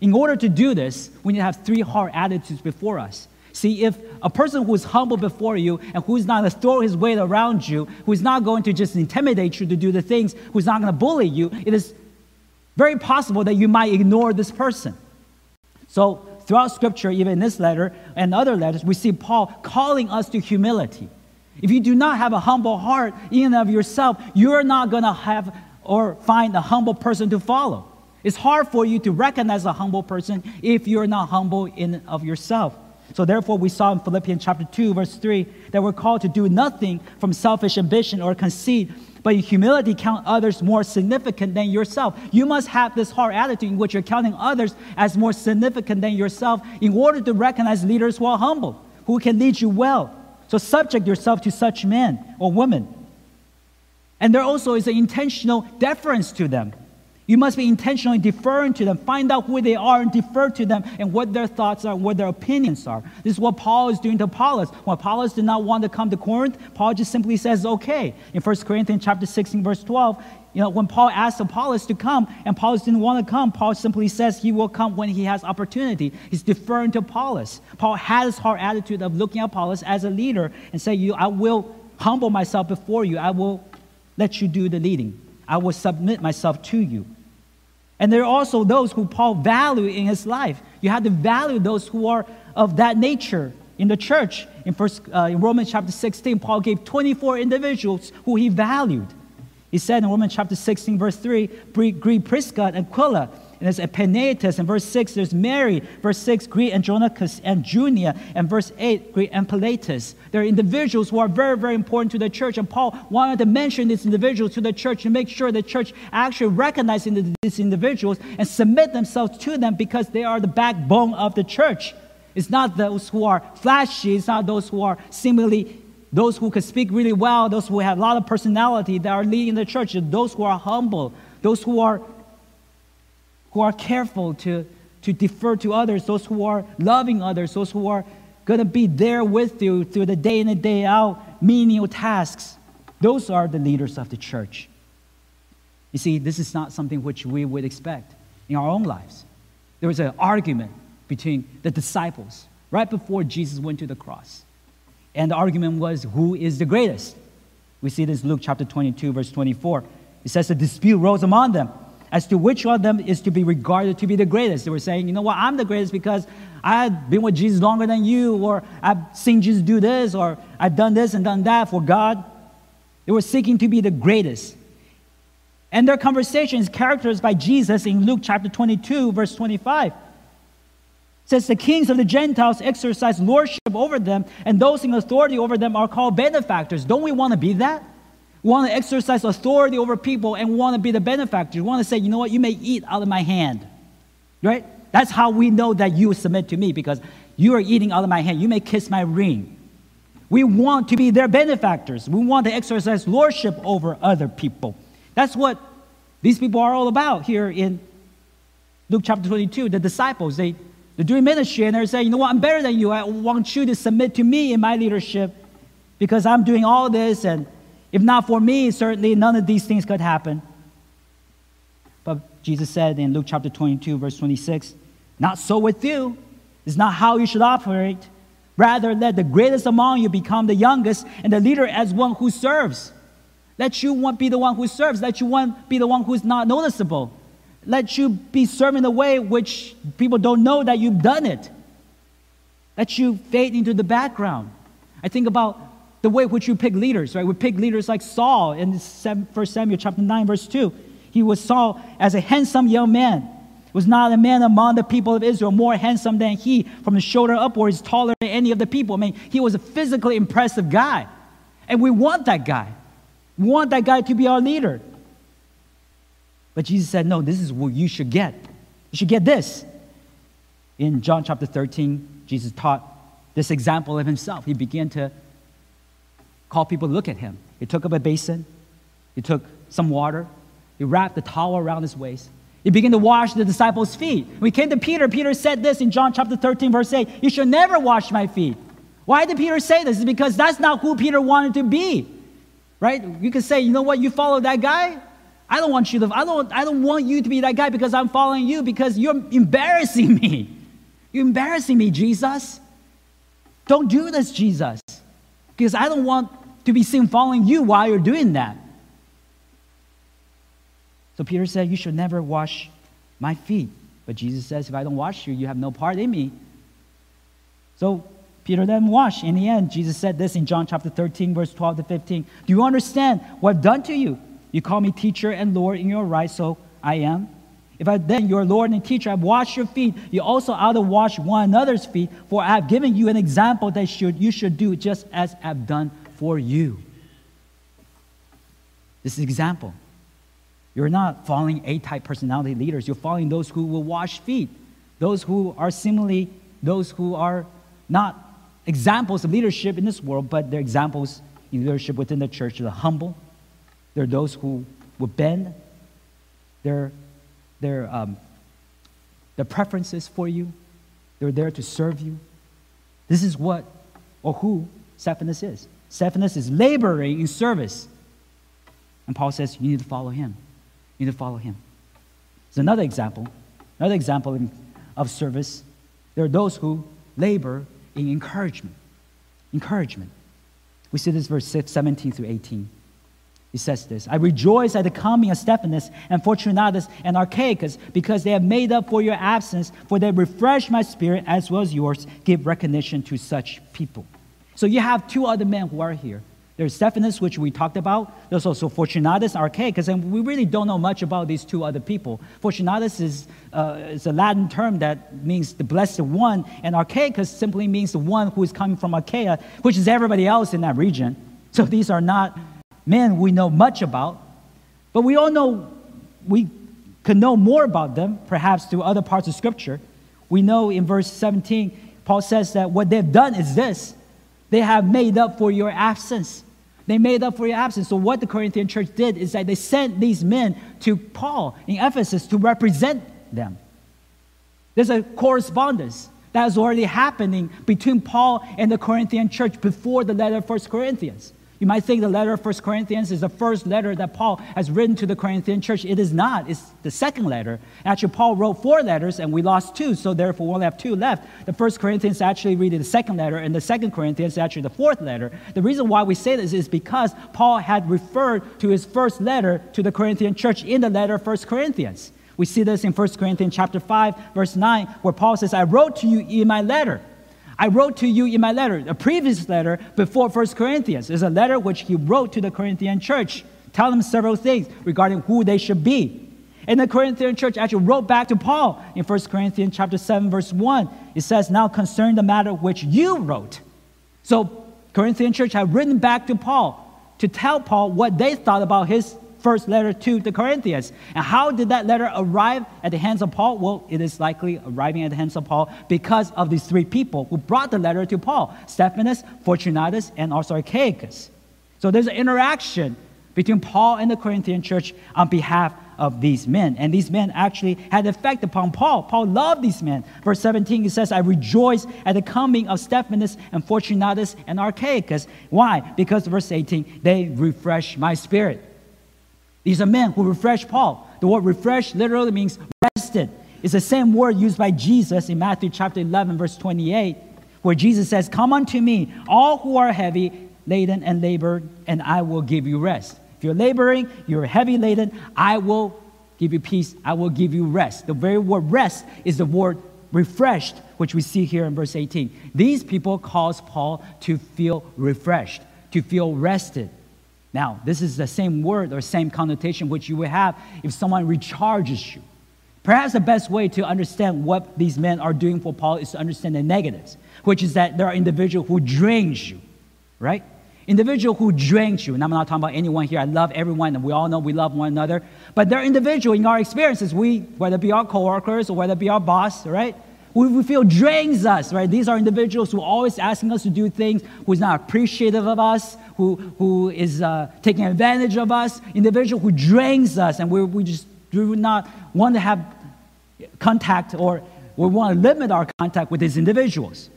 In order to do this, we need to have three hard attitudes before us. See, if a person who is humble before you and who's not going to throw his weight around you, who's not going to just intimidate you to do the things, who's not going to bully you, it is very possible that you might ignore this person. So, throughout Scripture, even in this letter and other letters, we see Paul calling us to humility. If you do not have a humble heart in and of yourself, you're not going to have or find a humble person to follow. It's hard for you to recognize a humble person if you're not humble in of yourself. So therefore, we saw in Philippians chapter 2, verse 3, that we're called to do nothing from selfish ambition or conceit, but in humility count others more significant than yourself. You must have this hard attitude in which you're counting others as more significant than yourself in order to recognize leaders who are humble, who can lead you well. So subject yourself to such men or women. And there also is an intentional deference to them. You must be intentionally deferring to them. Find out who they are and defer to them and what their thoughts are, what their opinions are. This is what Paul is doing to Apollos. When Apollos did not want to come to Corinth, Paul just simply says, okay. In 1 Corinthians chapter 16, verse 12, you know, when Paul asked Apollos to come and Apollos didn't want to come, Paul simply says he will come when he has opportunity. He's deferring to Apollos. Paul had has hard attitude of looking at Apollos as a leader and say, you, I will humble myself before you. I will let you do the leading. I will submit myself to you. And there are also those who Paul valued in his life. You have to value those who are of that nature in the church. In, first, uh, in Romans chapter 16, Paul gave 24 individuals who he valued. He said in Romans chapter 16, verse 3, greet Prisca and Aquila and there's Epaenetus. In verse 6, there's Mary. Verse 6, greet Andronicus and Junia. And verse 8, greet Ampliatus. There are individuals who are very, very important to the church. And Paul wanted to mention these individuals to the church to make sure the church actually recognizes these individuals and submit themselves to them because they are the backbone of the church. It's not those who are flashy. It's not those who are seemingly those who can speak really well, those who have a lot of personality that are leading the church, those who are humble, those who are who are careful to, to defer to others, those who are loving others, those who are going to be there with you through the day in and day out menial tasks. Those are the leaders of the church. You see, this is not something which we would expect in our own lives. There was an argument between the disciples right before Jesus went to the cross. And the argument was, who is the greatest? We see this Luke chapter 22, verse 24. It says a dispute rose among them as to which of them is to be regarded to be the greatest. They were saying, you know what, I'm the greatest because I've been with Jesus longer than you, or I've seen Jesus do this, or I've done this and done that for God. They were seeking to be the greatest. And their conversation is characterized by Jesus in Luke chapter 22, verse 25. It says, The kings of the Gentiles exercise lordship over them, and those in authority over them are called benefactors. Don't we want to be that? Want to exercise authority over people and want to be the benefactor. You want to say, you know what, you may eat out of my hand. Right? That's how we know that you submit to me because you are eating out of my hand. You may kiss my ring. We want to be their benefactors. We want to exercise lordship over other people. That's what these people are all about here in Luke chapter 22. The disciples, they, they're doing ministry and they're saying, you know what, I'm better than you. I want you to submit to me in my leadership because I'm doing all this and if not for me, certainly none of these things could happen. But Jesus said in Luke chapter 22, verse 26, Not so with you. It's not how you should operate. Rather, let the greatest among you become the youngest, and the leader as one who serves. Let you want be the one who serves. Let you want be the one who's not noticeable. Let you be serving the way which people don't know that you've done it. Let you fade into the background. I think about the way which you pick leaders, right? We pick leaders like Saul in 1 Samuel chapter 9, verse 2. He was Saul as a handsome young man. Was not a man among the people of Israel more handsome than he, from the shoulder upwards, taller than any of the people. I mean, he was a physically impressive guy. And we want that guy. We want that guy to be our leader. But Jesus said, No, this is what you should get. You should get this. In John chapter 13, Jesus taught this example of himself. He began to call people to look at him. He took up a basin, he took some water, he wrapped the towel around his waist. He began to wash the disciples' feet. When we came to Peter, Peter said this in John chapter 13, verse 8 You should never wash my feet. Why did Peter say this? It's because that's not who Peter wanted to be. Right? You could say, you know what, you follow that guy? I don't want you to, I don't, I don't want you to be that guy because I'm following you because you're embarrassing me. You're embarrassing me, Jesus. Don't do this, Jesus. Because I don't want to be seen following you while you're doing that. So Peter said, You should never wash my feet. But Jesus says, If I don't wash you, you have no part in me. So Peter then washed. In the end, Jesus said this in John chapter 13, verse 12 to 15. Do you understand what I've done to you? You call me teacher and Lord in your right, so I am. If I then, your Lord and teacher, I've washed your feet, you also ought to wash one another's feet, for I have given you an example that should, you should do just as I've done for you. This is an example. You're not following A type personality leaders. You're following those who will wash feet, those who are similarly, those who are not examples of leadership in this world, but they're examples in leadership within the church. They're humble. They're those who will bend their, their, um, their preferences for you. They're there to serve you. This is what or who Stephanas is. Stephanas is laboring in service. And Paul says, You need to follow him. You need to follow him. There's another example, another example of service. There are those who labor in encouragement. Encouragement. We see this verse 17 through 18. He says this I rejoice at the coming of Stephanas and Fortunatus and Achaicus because they have made up for your absence, for they refresh my spirit as well as yours. Give recognition to such people. So you have two other men who are here. There's Stephanas, which we talked about. There's also Fortunatus, Achaicus, and we really don't know much about these two other people. Fortunatus is, uh, is a Latin term that means the blessed one, and Achaicus simply means the one who is coming from Achaia, which is everybody else in that region. So these are not men we know much about, but we all know we could know more about them, perhaps through other parts of Scripture. We know in verse 17, Paul says that what they've done is this they have made up for your absence. They made up for your absence. So, what the Corinthian church did is that they sent these men to Paul in Ephesus to represent them. There's a correspondence that is already happening between Paul and the Corinthian church before the letter of 1 Corinthians. You might think the letter of 1 Corinthians is the first letter that Paul has written to the Corinthian church. It is not. It's the second letter. Actually, Paul wrote four letters and we lost two, so therefore we only have two left. The first Corinthians actually read the second letter, and the second Corinthians actually the fourth letter. The reason why we say this is because Paul had referred to his first letter to the Corinthian church in the letter of 1 Corinthians. We see this in 1 Corinthians chapter 5, verse 9, where Paul says, I wrote to you in my letter. I wrote to you in my letter, a previous letter before 1 Corinthians. There's a letter which he wrote to the Corinthian church, telling them several things regarding who they should be. And the Corinthian church actually wrote back to Paul in 1 Corinthians chapter 7, verse 1. It says, Now concerning the matter which you wrote. So Corinthian church had written back to Paul to tell Paul what they thought about his first letter to the Corinthians. And how did that letter arrive at the hands of Paul? Well, it is likely arriving at the hands of Paul because of these three people who brought the letter to Paul Stephanas, Fortunatus, and also Achaicus. So there's an interaction between Paul and the Corinthian church on behalf of these men. And these men actually had effect upon Paul. Paul loved these men. Verse 17, he says, I rejoice at the coming of Stephanas and Fortunatus and Achaicus. Why? Because, verse 18, they refresh my spirit. These are men who refresh Paul. The word refresh literally means rested. It's the same word used by Jesus in Matthew chapter 11, verse 28, where Jesus says, Come unto me, all who are heavy laden and labored, and I will give you rest. If you're laboring, you're heavy laden, I will give you peace, I will give you rest. The very word rest is the word refreshed, which we see here in verse 18. These people cause Paul to feel refreshed, to feel rested. Now, this is the same word or same connotation which you would have if someone recharges you. Perhaps the best way to understand what these men are doing for Paul is to understand the negatives, which is that there are individuals who drains you, right? Individual who drains you, and I'm not talking about anyone here. I love everyone, and we all know we love one another. But there are individuals in our experiences, we, whether it be our coworkers or whether it be our boss, right? We feel drains us, right? These are individuals who are always asking us to do things, who's not appreciative of us, who, who is uh, taking advantage of us, individual who drains us, and we, we just do not want to have contact or we want to limit our contact with these individuals.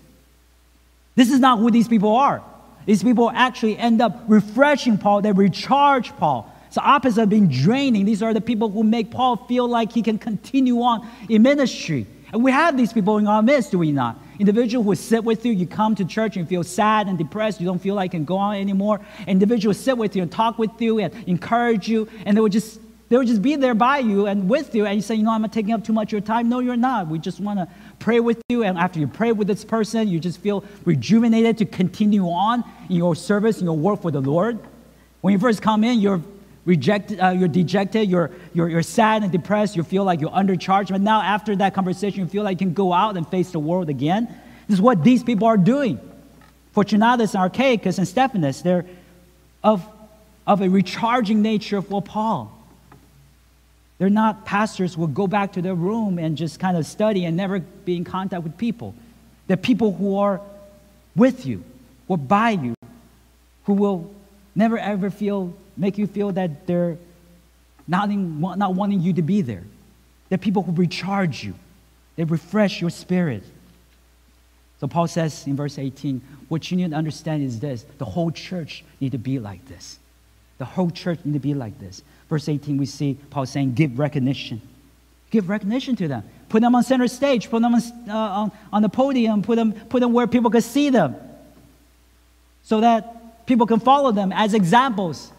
This is not who these people are. These people actually end up refreshing Paul, they recharge Paul. The opposite of being draining. These are the people who make Paul feel like he can continue on in ministry. We have these people in our midst, do we not? Individual who sit with you, you come to church and feel sad and depressed, you don't feel like you can go on anymore. Individuals sit with you and talk with you and encourage you, and they would just they would just be there by you and with you, and you say, you know, I'm not taking up too much of your time. No, you're not. We just want to pray with you, and after you pray with this person, you just feel rejuvenated to continue on in your service, in your work for the Lord. When you first come in, you're rejected, uh, you're dejected, you're, you're, you're sad and depressed, you feel like you're undercharged. But now, after that conversation, you feel like you can go out and face the world again. This is what these people are doing. Fortunatus and Achaicus and Stephanas, they're of, of a recharging nature for Paul. They're not pastors who go back to their room and just kind of study and never be in contact with people. They're people who are with you, who are by you, who will never ever feel, make you feel that they're not, in, not wanting you to be there. They're people who recharge you, they refresh your spirit. So Paul says in verse 18, what you need to understand is this the whole church need to be like this. The whole church need to be like this. Verse 18, we see Paul saying, give recognition. Give recognition to them. Put them on center stage, put them on, uh, on, on the podium, put them, put them where people can see them so that people can follow them as examples,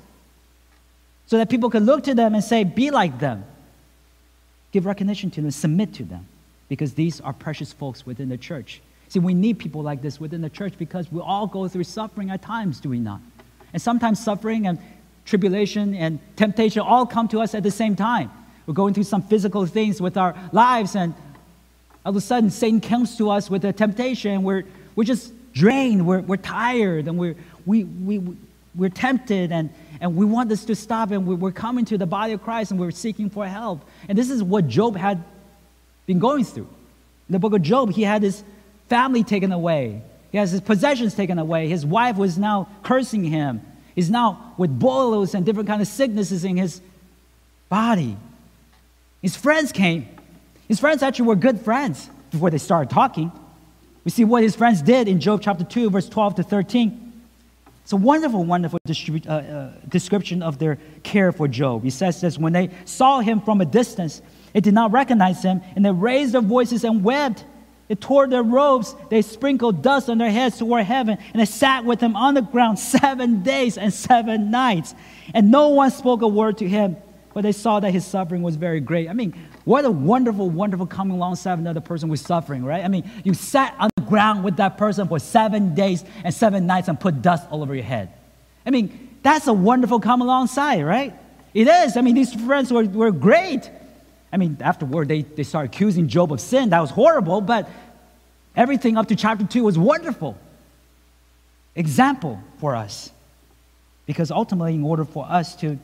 so that people can look to them and say, be like them. Give recognition to them, submit to them, because these are precious folks within the church. See, we need people like this within the church because we all go through suffering at times, do we not? And sometimes suffering and tribulation and temptation all come to us at the same time. We're going through some physical things with our lives, and all of a sudden, Satan comes to us with a temptation. We're, we're just drained, we're, we're tired, and we're, we, we, we're tempted, and, and we want this to stop, and we're coming to the body of Christ, and we're seeking for help. And this is what Job had been going through. In the book of Job, he had his family taken away. He has his possessions taken away. His wife was now cursing him. He's now with boils and different kind of sicknesses in his body. His friends came. His friends actually were good friends before they started talking. We see what his friends did in Job chapter 2, verse 12 to 13. It's a wonderful, wonderful uh, uh, description of their care for Job. He says this when they saw him from a distance, they did not recognize him, and they raised their voices and wept. They tore their robes, they sprinkled dust on their heads toward heaven, and they sat with him on the ground seven days and seven nights. And no one spoke a word to him, but they saw that his suffering was very great. I mean, what a wonderful, wonderful coming alongside another person with suffering, right? I mean, you sat on ground with that person for seven days and seven nights and put dust all over your head. I mean, that's a wonderful come alongside, right? It is. I mean, these friends were, were great. I mean, afterward, they, they started accusing Job of sin. That was horrible, but everything up to chapter 2 was wonderful. Example for us. Because ultimately, in order for us to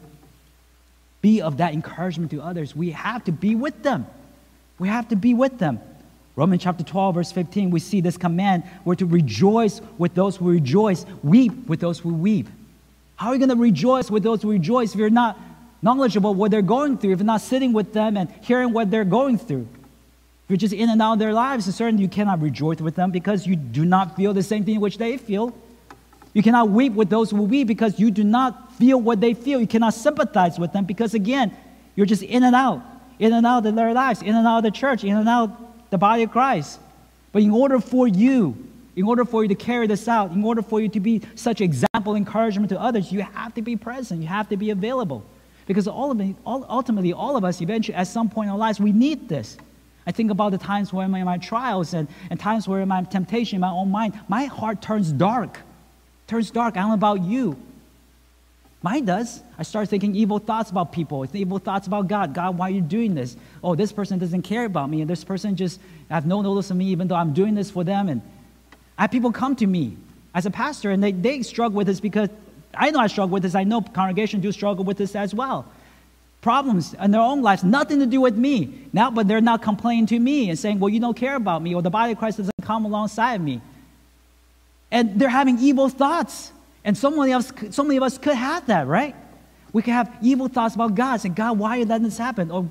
be of that encouragement to others, we have to be with them. We have to be with them. Romans chapter 12, verse 15, we see this command we're to rejoice with those who rejoice, weep with those who weep. How are you going to rejoice with those who rejoice if you're not knowledgeable what they're going through, if you're not sitting with them and hearing what they're going through. If you're just in and out of their lives, it's certain you cannot rejoice with them because you do not feel the same thing which they feel. You cannot weep with those who weep because you do not feel what they feel. You cannot sympathize with them because, again, you're just in and out. in and out of their lives, in and out of the church, in and out the body of Christ. But in order for you, in order for you to carry this out, in order for you to be such example encouragement to others, you have to be present. You have to be available. Because ultimately, all of us, eventually, at some point in our lives, we need this. I think about the times where in my trials and, and times where in my temptation, in my own mind, my heart turns dark. Turns dark. I don't know about you. Mine does. I start thinking evil thoughts about people, It's evil thoughts about God. God, why are you doing this? Oh, this person doesn't care about me, and this person just have no notice of me, even though I'm doing this for them. And I have people come to me as a pastor, and they, they struggle with this because I know I struggle with this. I know congregation do struggle with this as well. Problems in their own lives, nothing to do with me. Now, but they're not complaining to me and saying, well, you don't care about me, or the body of Christ doesn't come alongside me. And they're having evil thoughts. And so many, of us, so many of us could have that, right? We could have evil thoughts about God, saying, God, why did this happen? Or,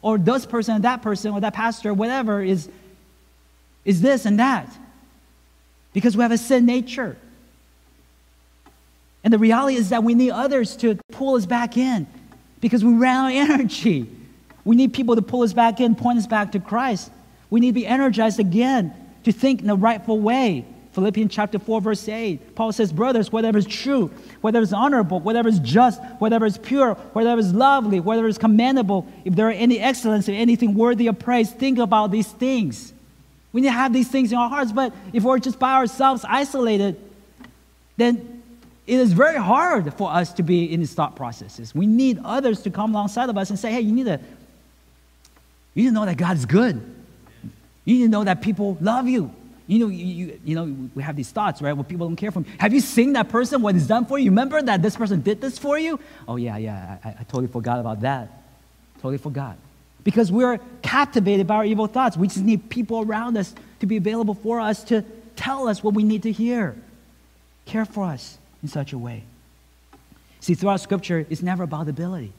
or this person and that person or that pastor, whatever, is, is this and that. Because we have a sin nature. And the reality is that we need others to pull us back in because we ran out of *laughs* energy. We need people to pull us back in, point us back to Christ. We need to be energized again to think in the rightful way. Philippians chapter 4, verse 8. Paul says, Brothers, whatever is true, whatever is honorable, whatever is just, whatever is pure, whatever is lovely, whatever is commendable, if there are any excellence or anything worthy of praise, think about these things. We need to have these things in our hearts, but if we're just by ourselves, isolated, then it is very hard for us to be in these thought processes. We need others to come alongside of us and say, hey, you need to, you need to know that God's good. You need to know that people love you. You know, you, you, know, we have these thoughts, right? Where people don't care for me. Have you seen that person, what he's done for you? Remember that this person did this for you? Oh, yeah, yeah, I, I totally forgot about that. Totally forgot. Because we're captivated by our evil thoughts. We just need people around us to be available for us to tell us what we need to hear. Care for us in such a way. See, throughout Scripture, it's never about ability.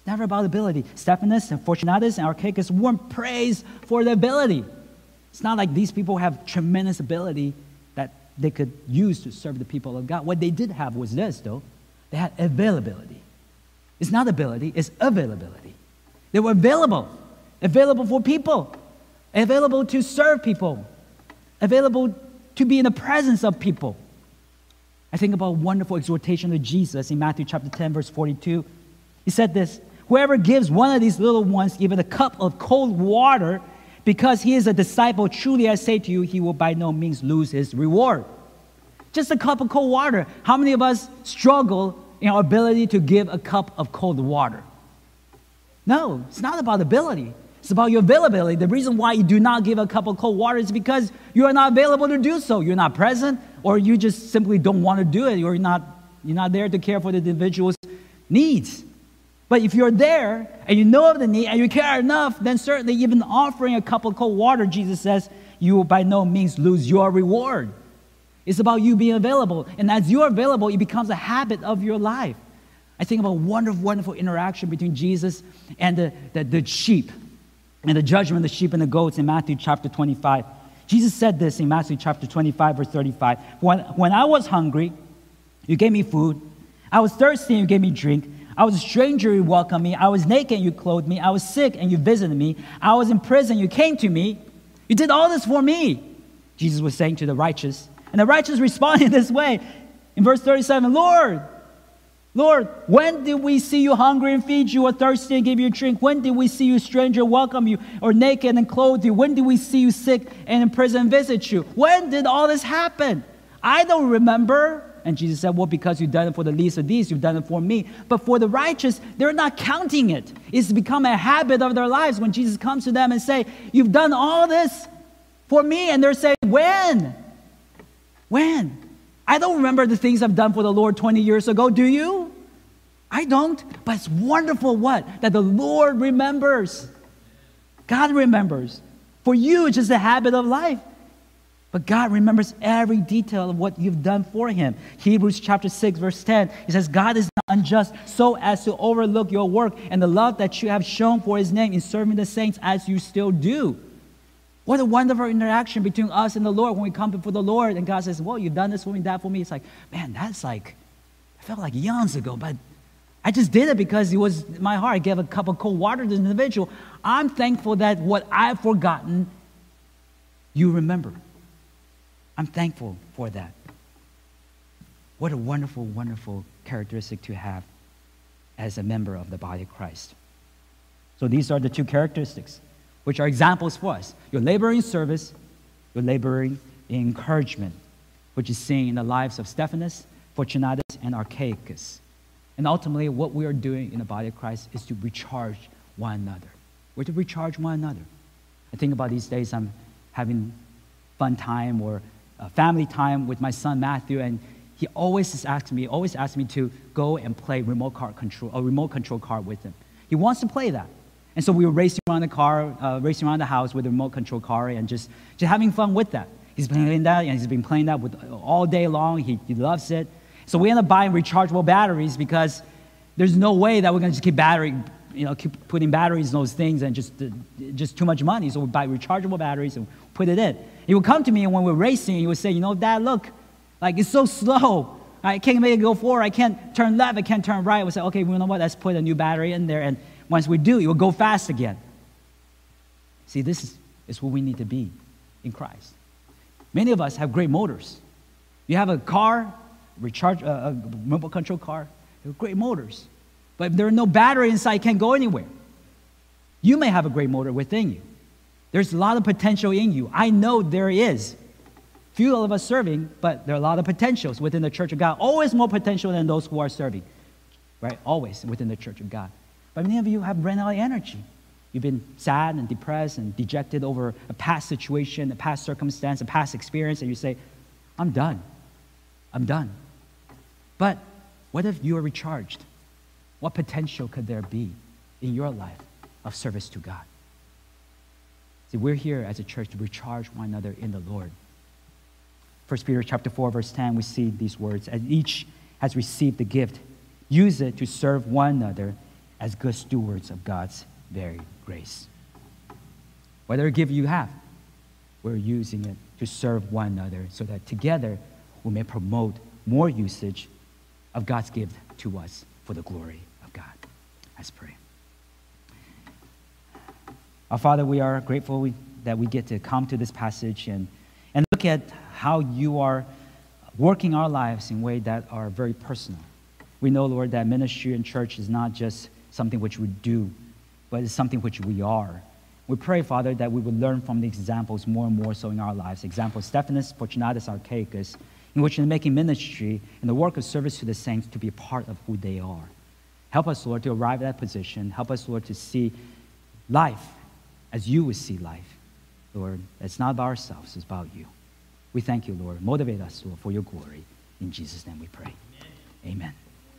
It's never about ability. Stephanas and Fortunatus and Achaicus weren't praised for their ability. It's not like these people have tremendous ability that they could use to serve the people of God. What they did have was this, though they had availability. It's not ability, it's availability. They were available, available for people, available to serve people, available to be in the presence of people. I think about a wonderful exhortation of Jesus in Matthew chapter 10, verse 42. He said this Whoever gives one of these little ones even a cup of cold water because he is a disciple, truly I say to you, he will by no means lose his reward. Just a cup of cold water. How many of us struggle in our ability to give a cup of cold water? No, it's not about ability. It's about your availability. The reason why you do not give a cup of cold water is because you are not available to do so. You're not present, or you just simply don't want to do it. You're not, you're not there to care for the individual's needs. But if you're there and you know of the need and you care enough, then certainly even offering a cup of cold water, Jesus says, you will by no means lose your reward. It's about you being available. And as you're available, it becomes a habit of your life. I think about wonderful, wonderful interaction between Jesus and the, the, the sheep and the judgment of the sheep and the goats in Matthew chapter 25. Jesus said this in Matthew chapter 25, verse 35. When, when I was hungry, you gave me food. I was thirsty, and you gave me drink. I was a stranger, you welcomed me. I was naked, you clothed me. I was sick, and you visited me. I was in prison, you came to me. You did all this for me, Jesus was saying to the righteous. And the righteous responded *laughs* this way in verse 37 Lord, Lord, when did we see you hungry and feed you, or thirsty and give you a drink? When did we see you stranger, welcome you, or naked and clothe you? When did we see you sick and in prison visit you? When did all this happen? I don't remember. And Jesus said, Well, because you've done it for the least of these, you've done it for me. But for the righteous, they're not counting it. It's become a habit of their lives when Jesus comes to them and say, You've done all this for me. And they're saying, When? When? I don't remember the things I've done for the Lord 20 years ago. Do you? I don't. But it's wonderful what? That the Lord remembers. God remembers. For you, it's just a habit of life. But God remembers every detail of what you've done for him. Hebrews chapter 6, verse 10, he says, God is not unjust so as to overlook your work and the love that you have shown for his name in serving the saints as you still do. What a wonderful interaction between us and the Lord when we come before the Lord and God says, Well, you've done this for me, that for me. It's like, man, that's like, I felt like eons ago, but I just did it because it was my heart. I gave a cup of cold water to the individual. I'm thankful that what I've forgotten, you remember. I'm thankful for that. What a wonderful, wonderful characteristic to have as a member of the body of Christ. So these are the two characteristics, which are examples for us. You're laboring service, you're laboring in encouragement, which is seen in the lives of Stephanas, Fortunatus, and Achaicus. And ultimately, what we are doing in the body of Christ is to recharge one another. We're to recharge one another. I think about these days, I'm having fun time or family time with my son Matthew, and he always asks me, always asks me to go and play remote car control, a remote control car with him. He wants to play that. And so we were racing around the car, uh, racing around the house with a remote control car and just, just having fun with that. He's been playing that, and he's been playing that with, all day long. He, he loves it. So we end up buying rechargeable batteries because there's no way that we're going to just keep battery, you know, keep putting batteries in those things and just, uh, just too much money. So we buy rechargeable batteries and put it in. He would come to me and when we're racing, he would say, you know, Dad, look, like it's so slow. I can't make it go forward. I can't turn left. I can't turn right. We say, okay, you know what? Let's put a new battery in there. And once we do, it will go fast again. See, this is, is what we need to be in Christ. Many of us have great motors. You have a car, recharge, uh, a remote control car, great motors. But if there are no battery inside, can't go anywhere. You may have a great motor within you. There's a lot of potential in you. I know there is. Few of us serving, but there are a lot of potentials within the church of God. Always more potential than those who are serving, right? Always within the church of God. But many of you have ran out of energy. You've been sad and depressed and dejected over a past situation, a past circumstance, a past experience, and you say, I'm done. I'm done. But what if you are recharged? What potential could there be in your life of service to God? See, we're here as a church to recharge one another in the Lord. 1 Peter chapter 4, verse 10, we see these words. As each has received the gift, use it to serve one another as good stewards of God's very grace. Whatever gift you have, we're using it to serve one another so that together we may promote more usage of God's gift to us for the glory of God. Let's pray. Our Father, we are grateful that we get to come to this passage and, and look at how you are working our lives in ways that are very personal. We know, Lord, that ministry and church is not just something which we do, but it's something which we are. We pray, Father, that we would learn from the examples more and more so in our lives. Example, Stephanas, Fortunatus, Achaicus, in which they're making ministry and the work of service to the saints to be a part of who they are. Help us, Lord, to arrive at that position. Help us, Lord, to see life as you would see life. Lord, it's not about ourselves, it's about you. We thank you, Lord. Motivate us, Lord, for your glory. In Jesus' name we pray. Amen. Amen.